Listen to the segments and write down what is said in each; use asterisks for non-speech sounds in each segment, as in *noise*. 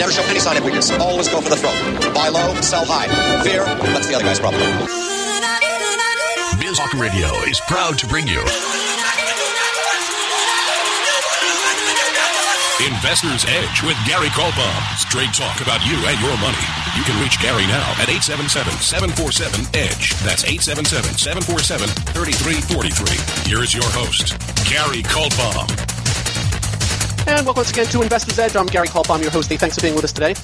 Never show any sign of weakness. Always go for the throat. Buy low, sell high. Fear, that's the other guy's problem. Biz Talk Radio is proud to bring you Investor's Edge with Gary Kaltbaum. Straight talk about you and your money. You can reach Gary now at 877-747-EDGE. That's 877-747-3343. Here is your host, Gary Kaltbaum. And welcome once again to Investor's Edge. I'm Gary Kaltbaum, your host. Thanks for being with us today.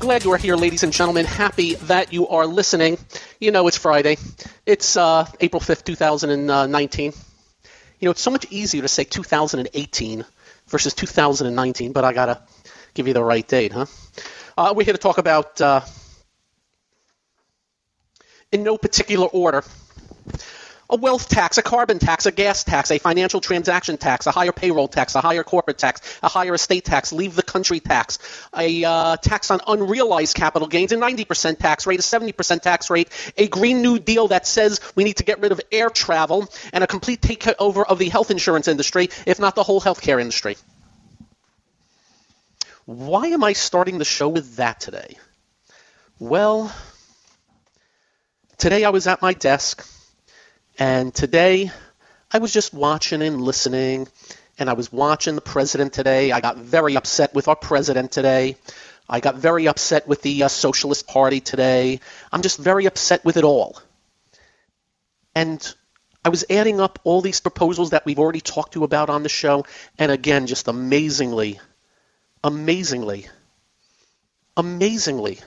Glad you are here, ladies and gentlemen. Happy that you are listening. You know it's Friday. It's uh, April 5th, 2019. You know, it's so much easier to say 2018 versus 2019, but I got to give you the right date, huh? Uh, we're here to talk about, uh, in no particular order, a wealth tax, a carbon tax, a gas tax, a financial transaction tax, a higher payroll tax, a higher corporate tax, a higher estate tax, leave the country tax, a uh, tax on unrealized capital gains, a 90% tax rate, a 70% tax rate, a Green New Deal that says we need to get rid of air travel, and a complete takeover of the health insurance industry, if not the whole healthcare industry. Why am I starting the show with that today? Well, today I was at my desk and today, I was just watching and listening, and I was watching the president today. I got very upset with our president today. I got very upset with the uh, Socialist Party today. I'm just very upset with it all. And I was adding up all these proposals that we've already talked to about on the show, and again, just amazingly, amazingly, amazingly,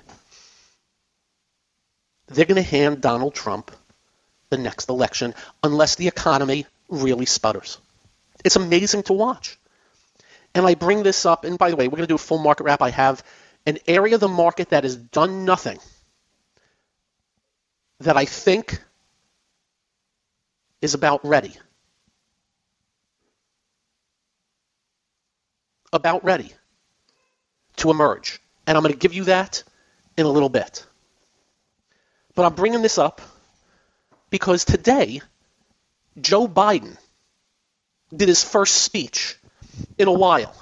they're going to hand Donald Trump the next election unless the economy really sputters. It's amazing to watch. And I bring this up, and by the way, we're going to do a full market wrap. I have an area of the market that has done nothing that I think is about ready. About ready to emerge. And I'm going to give you that in a little bit. But I'm bringing this up because today, Joe Biden did his first speech in a while.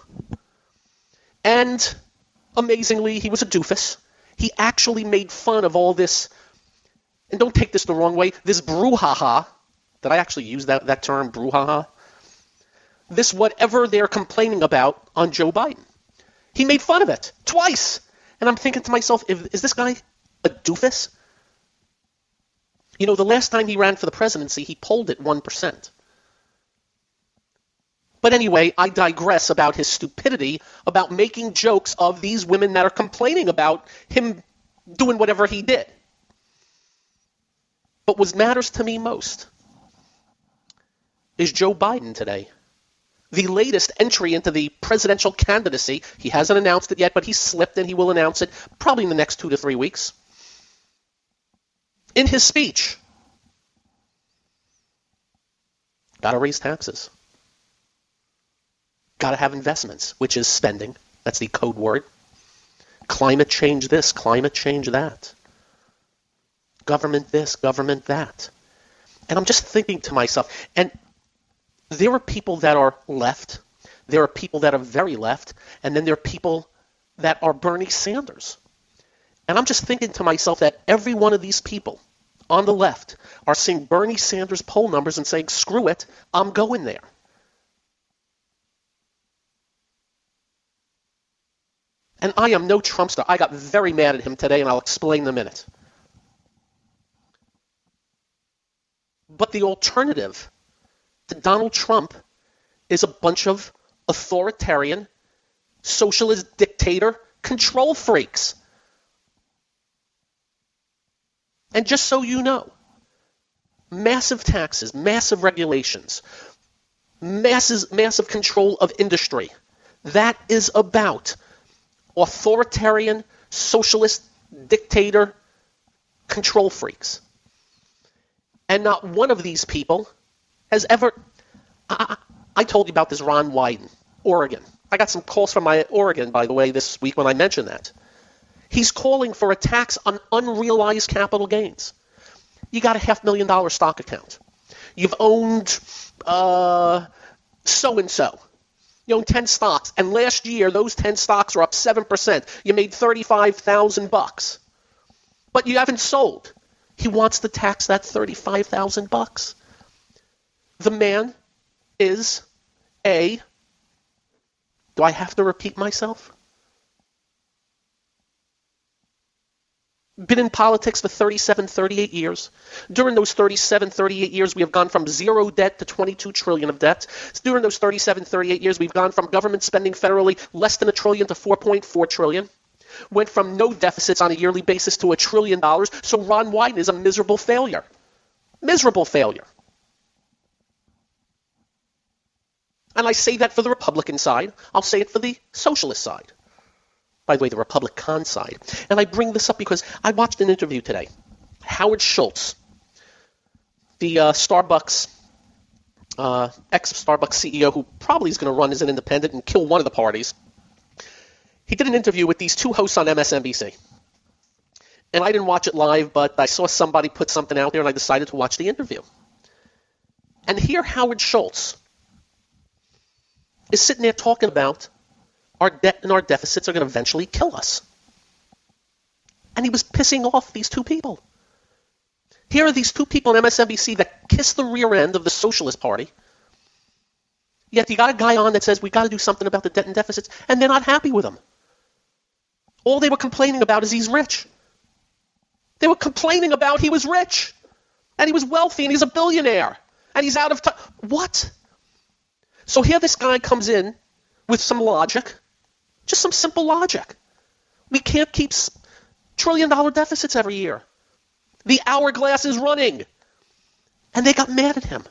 And amazingly, he was a doofus. He actually made fun of all this, and don't take this the wrong way, this brouhaha. Did I actually use that, that term, brouhaha? This whatever they're complaining about on Joe Biden. He made fun of it twice. And I'm thinking to myself, is this guy a doofus? You know, the last time he ran for the presidency, he polled at 1%. But anyway, I digress about his stupidity about making jokes of these women that are complaining about him doing whatever he did. But what matters to me most is Joe Biden today. The latest entry into the presidential candidacy. He hasn't announced it yet, but he slipped and he will announce it probably in the next two to three weeks in his speech. Got to raise taxes. Got to have investments, which is spending. That's the code word. Climate change this, climate change that. Government this, government that. And I'm just thinking to myself, and there are people that are left, there are people that are very left, and then there are people that are Bernie Sanders. And I'm just thinking to myself that every one of these people on the left are seeing Bernie Sanders poll numbers and saying, screw it, I'm going there. And I am no Trumpster. I got very mad at him today, and I'll explain in a minute. But the alternative to Donald Trump is a bunch of authoritarian, socialist dictator control freaks. And just so you know, massive taxes, massive regulations, massive, massive control of industry. That is about authoritarian, socialist, dictator control freaks. And not one of these people has ever. I, I told you about this Ron Wyden, Oregon. I got some calls from my Oregon, by the way, this week when I mentioned that. He's calling for a tax on unrealized capital gains. You got a half million dollar stock account. You've owned so and so. You own 10 stocks, and last year those 10 stocks are up 7%. You made 35,000 bucks. But you haven't sold. He wants to tax that 35,000 bucks. The man is a Do I have to repeat myself? Been in politics for 37, 38 years. During those 37, 38 years, we have gone from zero debt to 22 trillion of debt. During those 37, 38 years, we've gone from government spending federally less than a trillion to 4.4 trillion. Went from no deficits on a yearly basis to a trillion dollars. So Ron Wyden is a miserable failure. Miserable failure. And I say that for the Republican side. I'll say it for the socialist side by the way, the Republican side. And I bring this up because I watched an interview today. Howard Schultz, the uh, Starbucks, uh, ex Starbucks CEO, who probably is going to run as an independent and kill one of the parties, he did an interview with these two hosts on MSNBC. And I didn't watch it live, but I saw somebody put something out there and I decided to watch the interview. And here, Howard Schultz is sitting there talking about our debt and our deficits are going to eventually kill us. And he was pissing off these two people. Here are these two people on MSNBC that kiss the rear end of the Socialist Party. Yet you got a guy on that says we got to do something about the debt and deficits, and they're not happy with him. All they were complaining about is he's rich. They were complaining about he was rich, and he was wealthy, and he's a billionaire, and he's out of time. What? So here this guy comes in with some logic, just some simple logic. We can't keep trillion dollar deficits every year. The hourglass is running. And they got mad at him.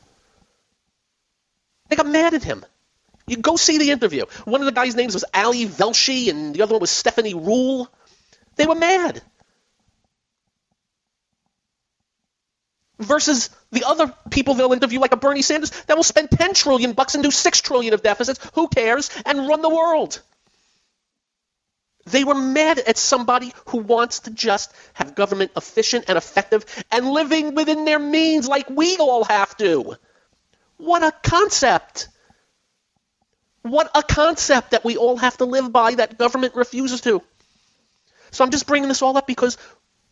They got mad at him. You go see the interview. One of the guys' names was Ali Velshi, and the other one was Stephanie Ruhle. They were mad. Versus the other people they'll interview, like a Bernie Sanders, that will spend 10 trillion bucks and do 6 trillion of deficits. Who cares? And run the world. They were mad at somebody who wants to just have government efficient and effective and living within their means like we all have to. What a concept! What a concept that we all have to live by that government refuses to. So I'm just bringing this all up because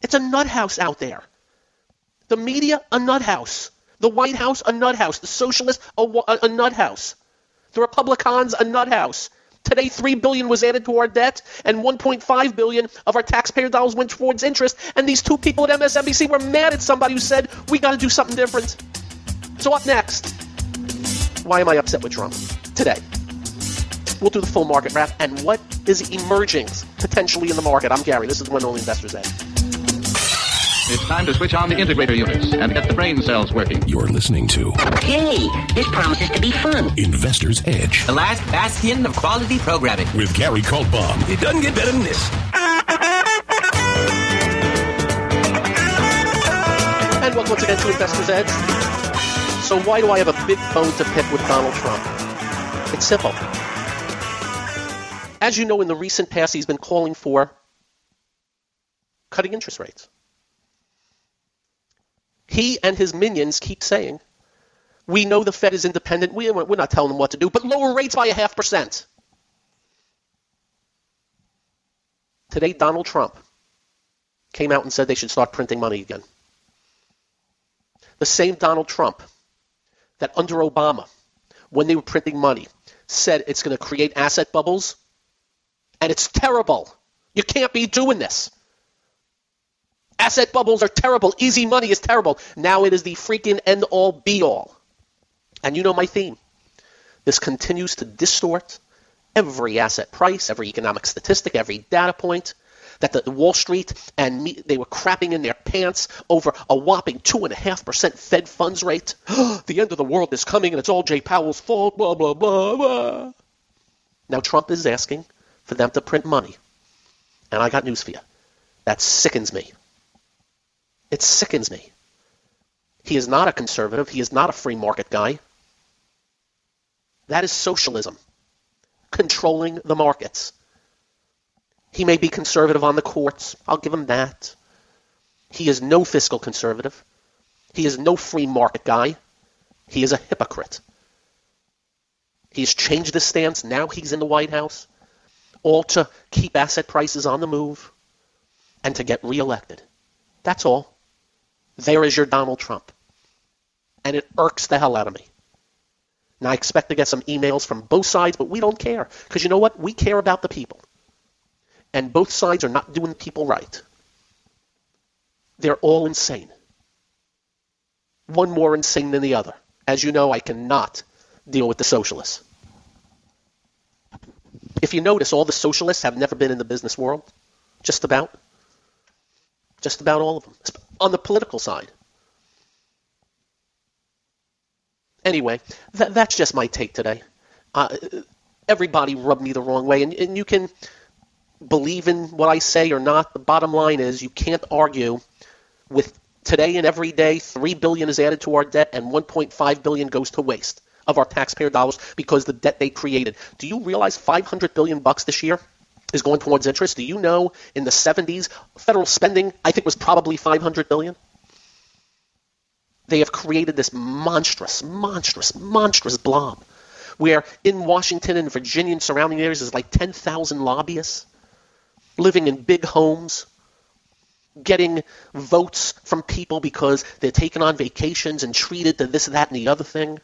it's a nut house out there. The media, a nut house. The White House, a nut house. The socialists, a, a nut house. The Republicans, a nut house. Today, three billion was added to our debt, and 1.5 billion of our taxpayer dollars went towards interest. And these two people at MSNBC were mad at somebody who said we got to do something different. So up next, why am I upset with Trump today? We'll do the full market wrap and what is emerging potentially in the market. I'm Gary. This is When Only Investors Edge. It's time to switch on the integrator units and get the brain cells working. You're listening to Hey, this promises to be fun. Investor's Edge The last bastion of quality programming. with Gary Kaltbaum. It doesn't get better than this. And welcome once again to Investor's Edge. So why do I have a big bone to pick with Donald Trump? It's simple. As you know, in the recent past, he's been calling for cutting interest rates. He and his minions keep saying, we know the Fed is independent. We, we're not telling them what to do, but lower rates by a half percent. Today, Donald Trump came out and said they should start printing money again. The same Donald Trump that under Obama, when they were printing money, said it's going to create asset bubbles, and it's terrible. You can't be doing this. Asset bubbles are terrible. Easy money is terrible. Now it is the freaking end all be all. And you know my theme. This continues to distort every asset price, every economic statistic, every data point. That the Wall Street and me, they were crapping in their pants over a whopping two and a half percent Fed funds rate. *gasps* the end of the world is coming, and it's all Jay Powell's fault. Blah blah blah blah. Now Trump is asking for them to print money, and I got news for you. That sickens me. It sickens me. He is not a conservative. He is not a free market guy. That is socialism, controlling the markets. He may be conservative on the courts. I'll give him that. He is no fiscal conservative. He is no free market guy. He is a hypocrite. He's changed his stance. Now he's in the White House, all to keep asset prices on the move and to get reelected. That's all. There is your Donald Trump. And it irks the hell out of me. Now, I expect to get some emails from both sides, but we don't care. Because you know what? We care about the people. And both sides are not doing people right. They're all insane. One more insane than the other. As you know, I cannot deal with the socialists. If you notice, all the socialists have never been in the business world. Just about. Just about all of them. On the political side. Anyway, that, that's just my take today. Uh, everybody rubbed me the wrong way, and, and you can believe in what I say or not. The bottom line is you can't argue with today and every day. Three billion is added to our debt, and 1.5 billion goes to waste of our taxpayer dollars because the debt they created. Do you realize 500 billion bucks this year is going towards interest? Do you know in the 70s federal spending I think was probably 500 billion? They have created this monstrous, monstrous, monstrous blob where in Washington and Virginia and surrounding areas there's like 10,000 lobbyists living in big homes, getting votes from people because they're taking on vacations and treated to this, that, and the other thing.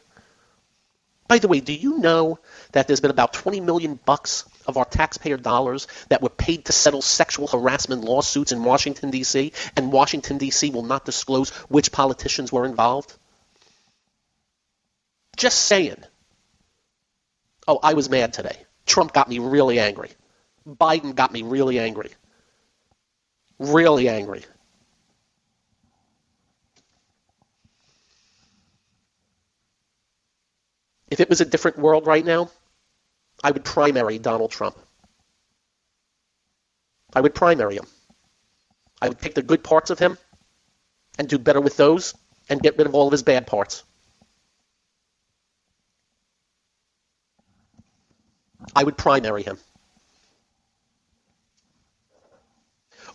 By the way, do you know that there's been about 20 million bucks of our taxpayer dollars that were paid to settle sexual harassment lawsuits in Washington, D.C., and Washington, D.C. will not disclose which politicians were involved? Just saying. Oh, I was mad today. Trump got me really angry. Biden got me really angry. Really angry. If it was a different world right now, I would primary Donald Trump. I would primary him. I would take the good parts of him and do better with those and get rid of all of his bad parts. I would primary him.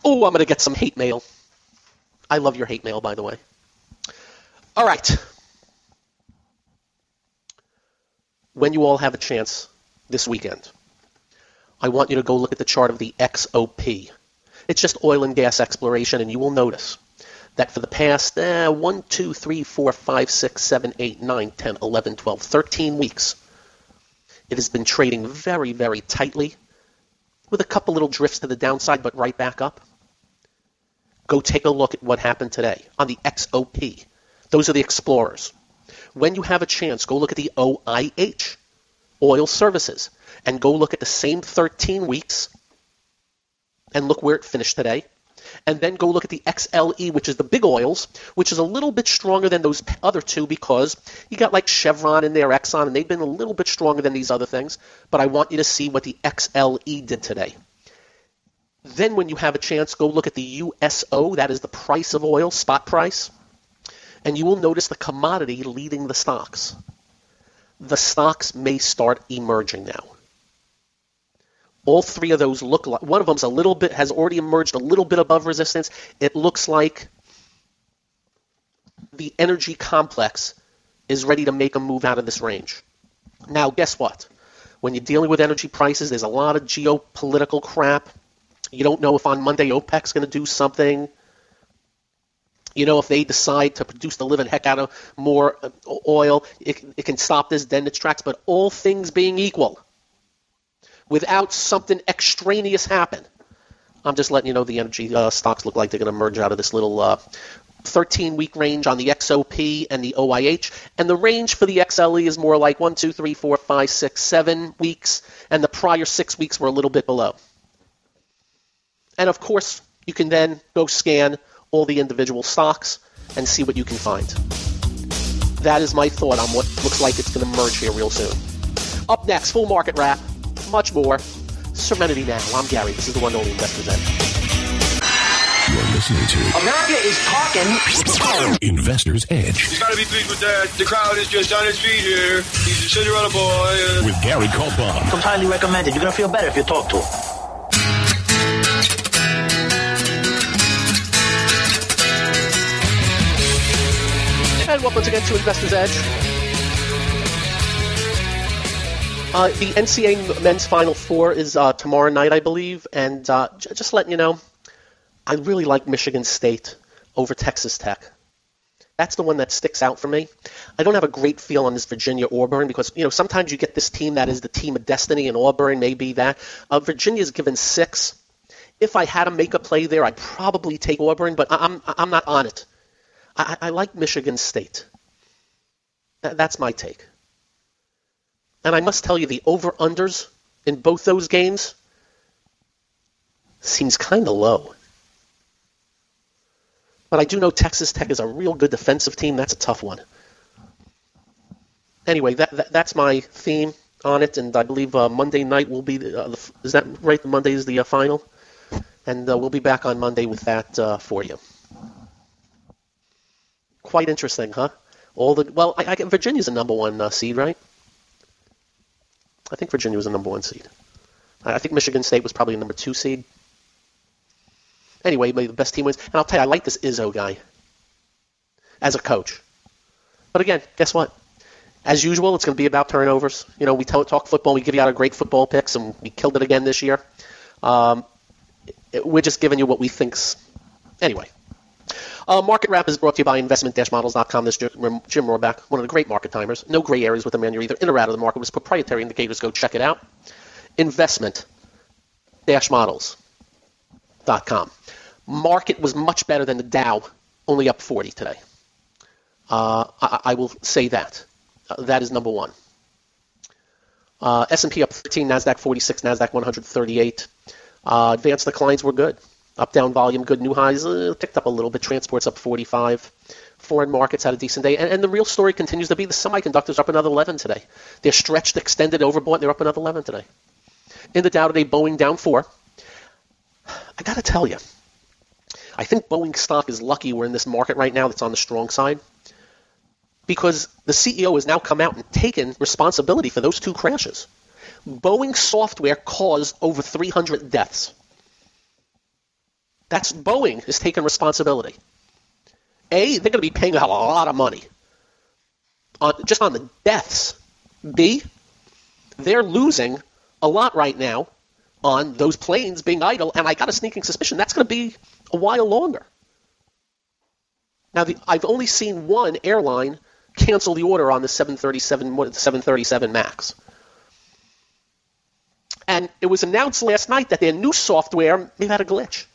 Oh, I'm going to get some hate mail. I love your hate mail, by the way. All right. When you all have a chance, this weekend. I want you to go look at the chart of the XOP. It's just oil and gas exploration, and you will notice that for the past eh, 1, 2, 3, 4, 5, 6, 7, 8, 9, 10, 11, 12, 13 weeks, it has been trading very, very tightly with a couple little drifts to the downside, but right back up. Go take a look at what happened today on the XOP. Those are the explorers. When you have a chance, go look at the OIH oil services and go look at the same 13 weeks and look where it finished today. And then go look at the XLE, which is the big oils, which is a little bit stronger than those other two because you got like Chevron in there, Exxon, and they've been a little bit stronger than these other things. But I want you to see what the XLE did today. Then, when you have a chance, go look at the USO, that is the price of oil, spot price, and you will notice the commodity leading the stocks the stocks may start emerging now. All three of those look like one of them's a little bit has already emerged a little bit above resistance. It looks like the energy complex is ready to make a move out of this range. Now, guess what? When you're dealing with energy prices, there's a lot of geopolitical crap. You don't know if on Monday OPEC's going to do something you know, if they decide to produce the living heck out of more uh, oil, it, it can stop this, then its tracks. But all things being equal, without something extraneous happen, I'm just letting you know the energy uh, stocks look like they're going to merge out of this little uh, 13 week range on the XOP and the OIH. And the range for the XLE is more like 1, 2, 3, 4, 5, 6, 7 weeks. And the prior six weeks were a little bit below. And of course, you can then go scan all the individual stocks and see what you can find. That is my thought on what looks like it's going to merge here real soon. Up next, full market wrap, much more. Serenity Now. I'm Gary. This is the one only Investors Edge. You're listening to America is talking. Investor's Edge He's gotta be pleased with that. The crowd is just on its feet here. He's a Cinderella boy. with Gary Kaltbaum. Comes highly recommended. You're gonna feel better if you talk to him. Welcome once again to Investors Edge. Uh, the NCAA men's Final Four is uh, tomorrow night, I believe, and uh, j- just letting you know, I really like Michigan State over Texas Tech. That's the one that sticks out for me. I don't have a great feel on this Virginia Auburn because you know sometimes you get this team that is the team of destiny, and Auburn may be that. Uh, Virginia's given six. If I had to make a play there, I'd probably take Auburn, but I'm I'm not on it. I, I like Michigan State. That's my take. And I must tell you, the over-unders in both those games seems kind of low. But I do know Texas Tech is a real good defensive team. That's a tough one. Anyway, that, that that's my theme on it, and I believe uh, Monday night will be the, uh, the, is that right? Monday is the uh, final, and uh, we'll be back on Monday with that uh, for you. Quite interesting, huh? All the well, I, I Virginia's a number one uh, seed, right? I think Virginia was a number one seed. I I think Michigan State was probably a number two seed. Anyway, maybe the best team wins. And I'll tell you, I like this Izzo guy as a coach. But again, guess what? As usual, it's going to be about turnovers. You know, we talk football, we give you out a great football picks, and we killed it again this year. Um, it- we're just giving you what we think's. Anyway. Uh, market Wrap is brought to you by investment-models.com. This is Jim Rohrbach, one of the great market timers. No gray areas with the man. You're either in or out of the market with proprietary indicators. Go check it out. Investment-models.com. Market was much better than the Dow, only up 40 today. Uh, I, I will say that. Uh, that is number one. Uh, S&P up 13, Nasdaq 46, Nasdaq 138. Uh, advanced declines were good. Up down volume, good new highs, uh, up a little bit. Transports up 45. Foreign markets had a decent day, and, and the real story continues to be the semiconductors up another 11 today. They're stretched, extended, overbought. They're up another 11 today. In the Dow today, Boeing down four. I got to tell you, I think Boeing stock is lucky we're in this market right now that's on the strong side because the CEO has now come out and taken responsibility for those two crashes. Boeing software caused over 300 deaths. That's Boeing is taking responsibility. A, they're going to be paying out a lot of money on just on the deaths. B, they're losing a lot right now on those planes being idle, and I got a sneaking suspicion that's going to be a while longer. Now, the, I've only seen one airline cancel the order on the 737, what, the 737 Max. And it was announced last night that their new software may have had a glitch.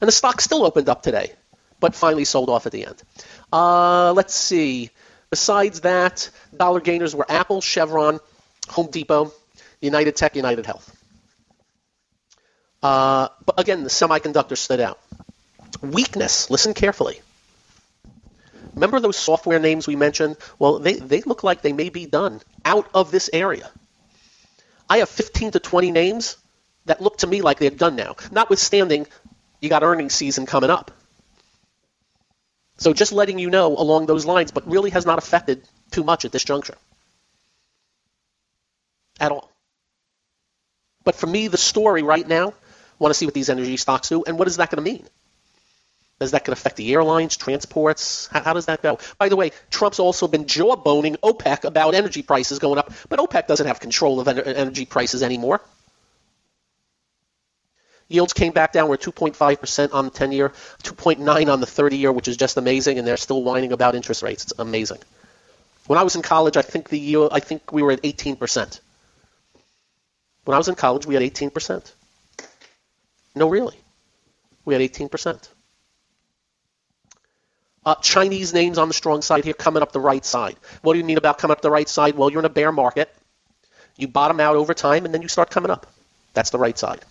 And the stock still opened up today, but finally sold off at the end. Uh, let's see. Besides that, dollar gainers were Apple, Chevron, Home Depot, United Tech, United Health. Uh, but again, the semiconductor stood out. Weakness, listen carefully. Remember those software names we mentioned? Well, they, they look like they may be done out of this area. I have 15 to 20 names that look to me like they're done now, notwithstanding you got earnings season coming up. So just letting you know along those lines, but really has not affected too much at this juncture. At all. But for me, the story right now, want to see what these energy stocks do, and what is that going to mean? Is that going to affect the airlines, transports? How, how, does that go? By the way, Trump's also been jawboning OPEC about energy prices going up, but OPEC doesn't have control of energy prices anymore. Yields came back down. We're 2.5% on the 10 year, 2.9 on the 30 year, which is just amazing, and they're still whining about interest rates. It's amazing. When I was in college, I think the yield, I think we were at 18%. When I was in college, we had 18%. No, really. We had 18%. Uh, Chinese names on the strong side here coming up the right side. What do you mean about coming up the right side? Well, you're in a bear market. You bottom out over time, and then you start coming up. That's the right side.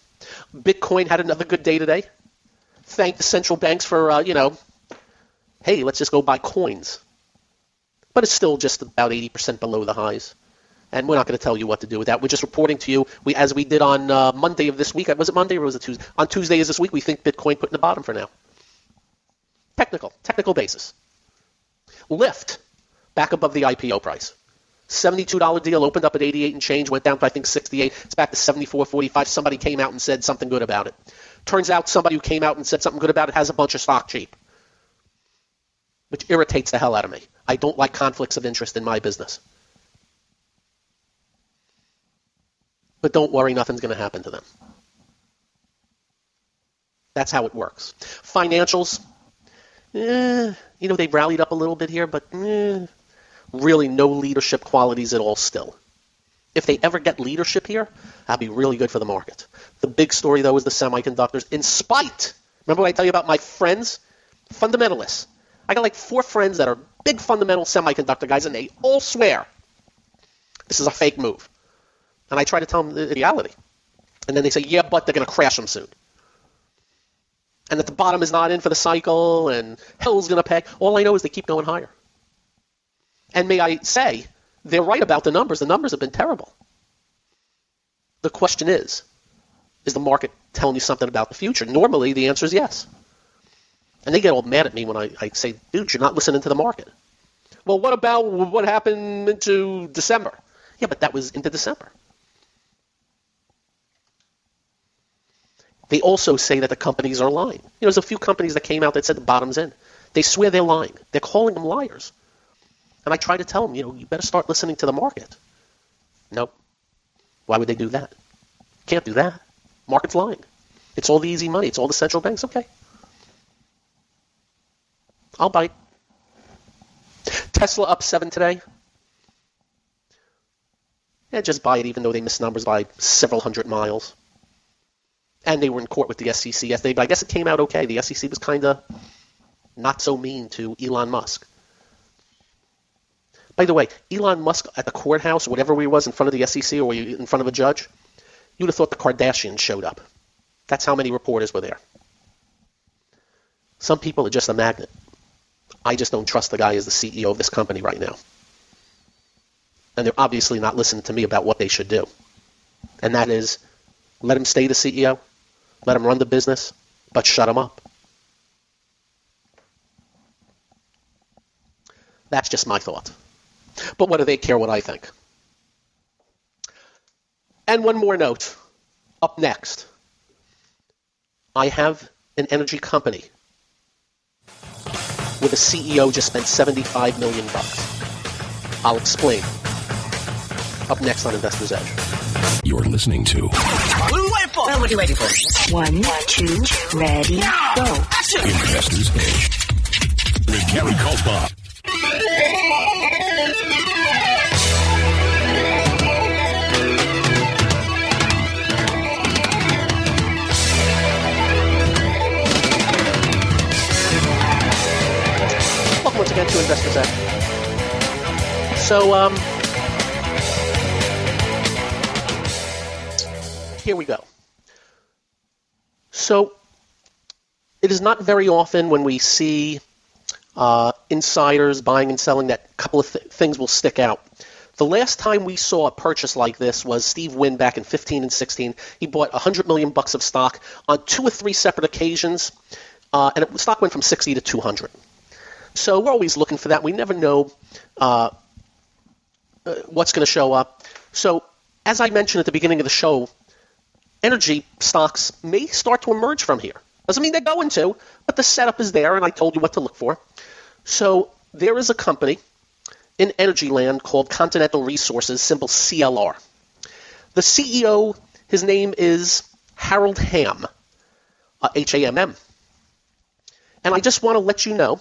Bitcoin had another good day today. Thank the central banks for, uh, you know, hey, let's just go buy coins. But it's still just about 80% below the highs. And we're not going to tell you what to do with that. We're just reporting to you, we, as we did on uh, Monday of this week. Was it Monday or was it Tuesday? On Tuesday is this week, we think Bitcoin put in the bottom for now. Technical, technical basis. Lyft, back above the IPO price. $72 deal opened up at 88 and change, went down to I think 68. It's back to 74.45. Somebody came out and said something good about it. Turns out somebody who came out and said something good about it has a bunch of stock cheap, which irritates the hell out of me. I don't like conflicts of interest in my business. But don't worry, nothing's going to happen to them. That's how it works. Financials, eh, you know, they rallied up a little bit here, but eh, really no leadership qualities at all still. If they ever get leadership here, that'd be really good for the market. The big story, though, is the semiconductors. In spite, remember what I tell you about my friends? Fundamentalists. I got like four friends that are big fundamental semiconductor guys, and they all swear this is a fake move. And I try to tell them the reality. And then they say, yeah, but they're going to crash them soon. And that the bottom is not in for the cycle, and hell's going to pay. All I know is they keep going higher. And may I say, they're right about the numbers. The numbers have been terrible. The question is, is the market telling you something about the future? Normally, the answer is yes. And they get all mad at me when I, I say, dude, you're not listening to the market. Well, what about what happened into December? Yeah, but that was into December. They also say that the companies are lying. You know, there's a few companies that came out that said the bottom's in. They swear they're lying. They're calling them liars. And I try to tell them, you know, you better start listening to the market. Nope. Why would they do that? Can't do that. Market's lying. It's all the easy money. It's all the central banks. Okay. I'll bite. Tesla up seven today. Yeah, just buy it even though they missed numbers by several hundred miles. And they were in court with the SEC yesterday, but I guess it came out okay. The SEC was kind of not so mean to Elon Musk. By the way, Elon Musk at the courthouse, whatever he was in front of the SEC or in front of a judge, you'd have thought the Kardashians showed up. That's how many reporters were there. Some people are just a magnet. I just don't trust the guy as the CEO of this company right now. And they're obviously not listening to me about what they should do. And that is let him stay the CEO, let him run the business, but shut him up. That's just my thought. But what do they care what I think? And one more note. Up next, I have an energy company where the CEO just spent 75 million bucks. I'll explain. Up next on Investor's Edge. You're listening to What are we? Well, what are you waiting for? One, two, ready, go. Investor's Edge with Gary Kaltbaum. To Investor's Edge. So, um, here we go. So, it is not very often when we see uh, insiders buying and selling that a couple of th- things will stick out. The last time we saw a purchase like this was Steve Wynn back in 15 and 16. He bought 100 million bucks of stock on two or three separate occasions, uh, and the stock went from 60 to 200. So we're always looking for that. We never know uh, uh, what's going to show up. So as I mentioned at the beginning of the show, energy stocks may start to emerge from here. Doesn't mean they're going to, but the setup is there, and I told you what to look for. So there is a company in energy land called Continental Resources, symbol CLR. The CEO, his name is Harold Hamm, uh, H-A-M-M. And I just want to let you know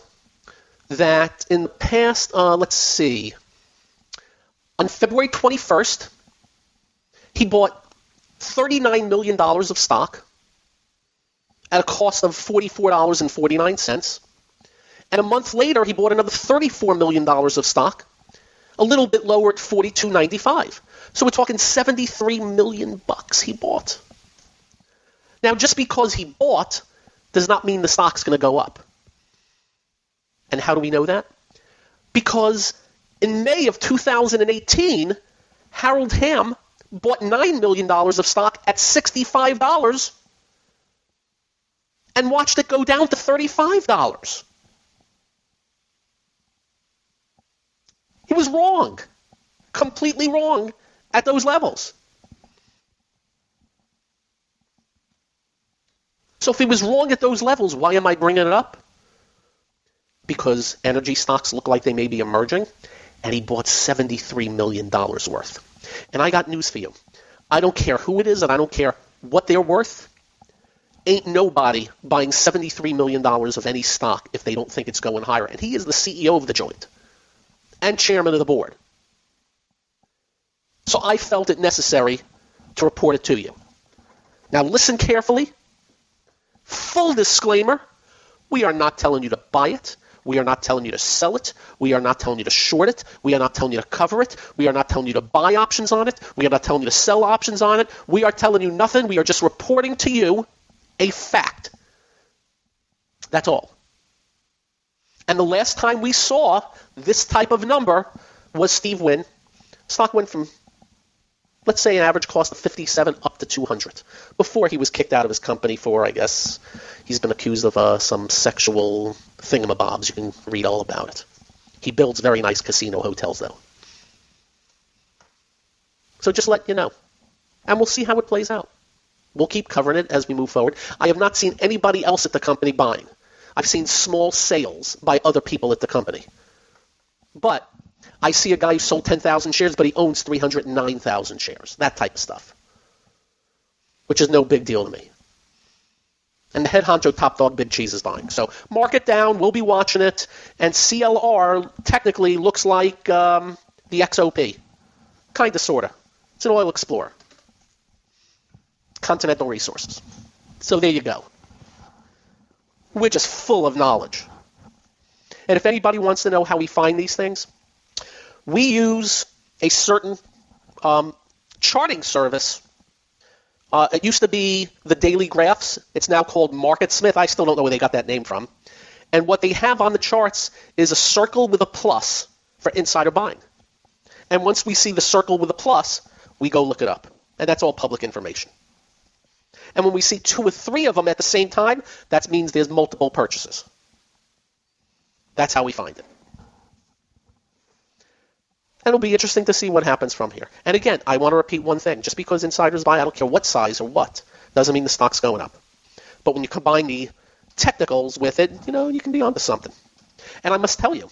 that in the past, uh, let's see, on February 21st, he bought $39 million of stock at a cost of $44.49. And a month later, he bought another $34 million of stock, a little bit lower at $42.95. So we're talking 73 million bucks he bought. Now, just because he bought does not mean the stock's going to go up. And how do we know that? Because in May of 2018, Harold Hamm bought $9 million of stock at $65 and watched it go down to $35. He was wrong, completely wrong at those levels. So if he was wrong at those levels, why am I bringing it up? Because energy stocks look like they may be emerging, and he bought $73 million worth. And I got news for you. I don't care who it is and I don't care what they're worth. Ain't nobody buying $73 million of any stock if they don't think it's going higher. And he is the CEO of the joint and chairman of the board. So I felt it necessary to report it to you. Now listen carefully. Full disclaimer we are not telling you to buy it. We are not telling you to sell it. We are not telling you to short it. We are not telling you to cover it. We are not telling you to buy options on it. We are not telling you to sell options on it. We are telling you nothing. We are just reporting to you a fact. That's all. And the last time we saw this type of number was Steve Wynn. Stock went from, let's say, an average cost of 57 up to 200 before he was kicked out of his company for, I guess, he's been accused of uh, some sexual thingamabobs. You can read all about it. He builds very nice casino hotels, though. So just let you know. And we'll see how it plays out. We'll keep covering it as we move forward. I have not seen anybody else at the company buying. I've seen small sales by other people at the company. But I see a guy who sold 10,000 shares, but he owns 309,000 shares. That type of stuff. Which is no big deal to me. And the head honcho top dog Big Cheese is buying. So mark it down. We'll be watching it. And CLR technically looks like um, the XOP. Kind of, sort of. It's an oil explorer. Continental Resources. So there you go. We're just full of knowledge. And if anybody wants to know how we find these things, we use a certain um, charting service. Uh, it used to be the Daily Graphs. It's now called MarketSmith. I still don't know where they got that name from. And what they have on the charts is a circle with a plus for insider buying. And once we see the circle with a plus, we go look it up. And that's all public information. And when we see two or three of them at the same time, that means there's multiple purchases. That's how we find it. And it'll be interesting to see what happens from here. And again, I want to repeat one thing. Just because insiders buy, I don't care what size or what, doesn't mean the stock's going up. But when you combine the technicals with it, you know, you can be onto something. And I must tell you,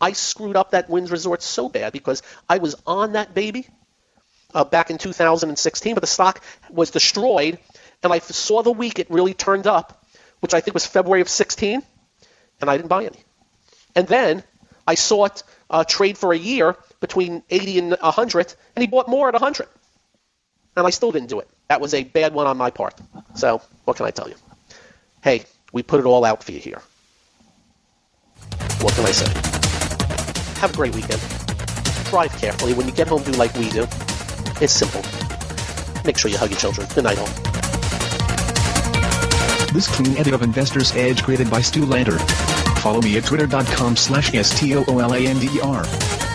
I screwed up that Winds Resort so bad because I was on that baby uh, back in 2016, but the stock was destroyed, and I saw the week it really turned up, which I think was February of 16, and I didn't buy any. And then I saw it uh, trade for a year between 80 and 100, and he bought more at 100. And I still didn't do it. That was a bad one on my part. So, what can I tell you? Hey, we put it all out for you here. What can I say? Have a great weekend. Drive carefully. When you get home, do like we do. It's simple. Make sure you hug your children. Good night, all. This clean edit of Investor's Edge created by Stu Lander. Follow me at twitter.com slash S-T-O-O-L-A-N-D-E-R.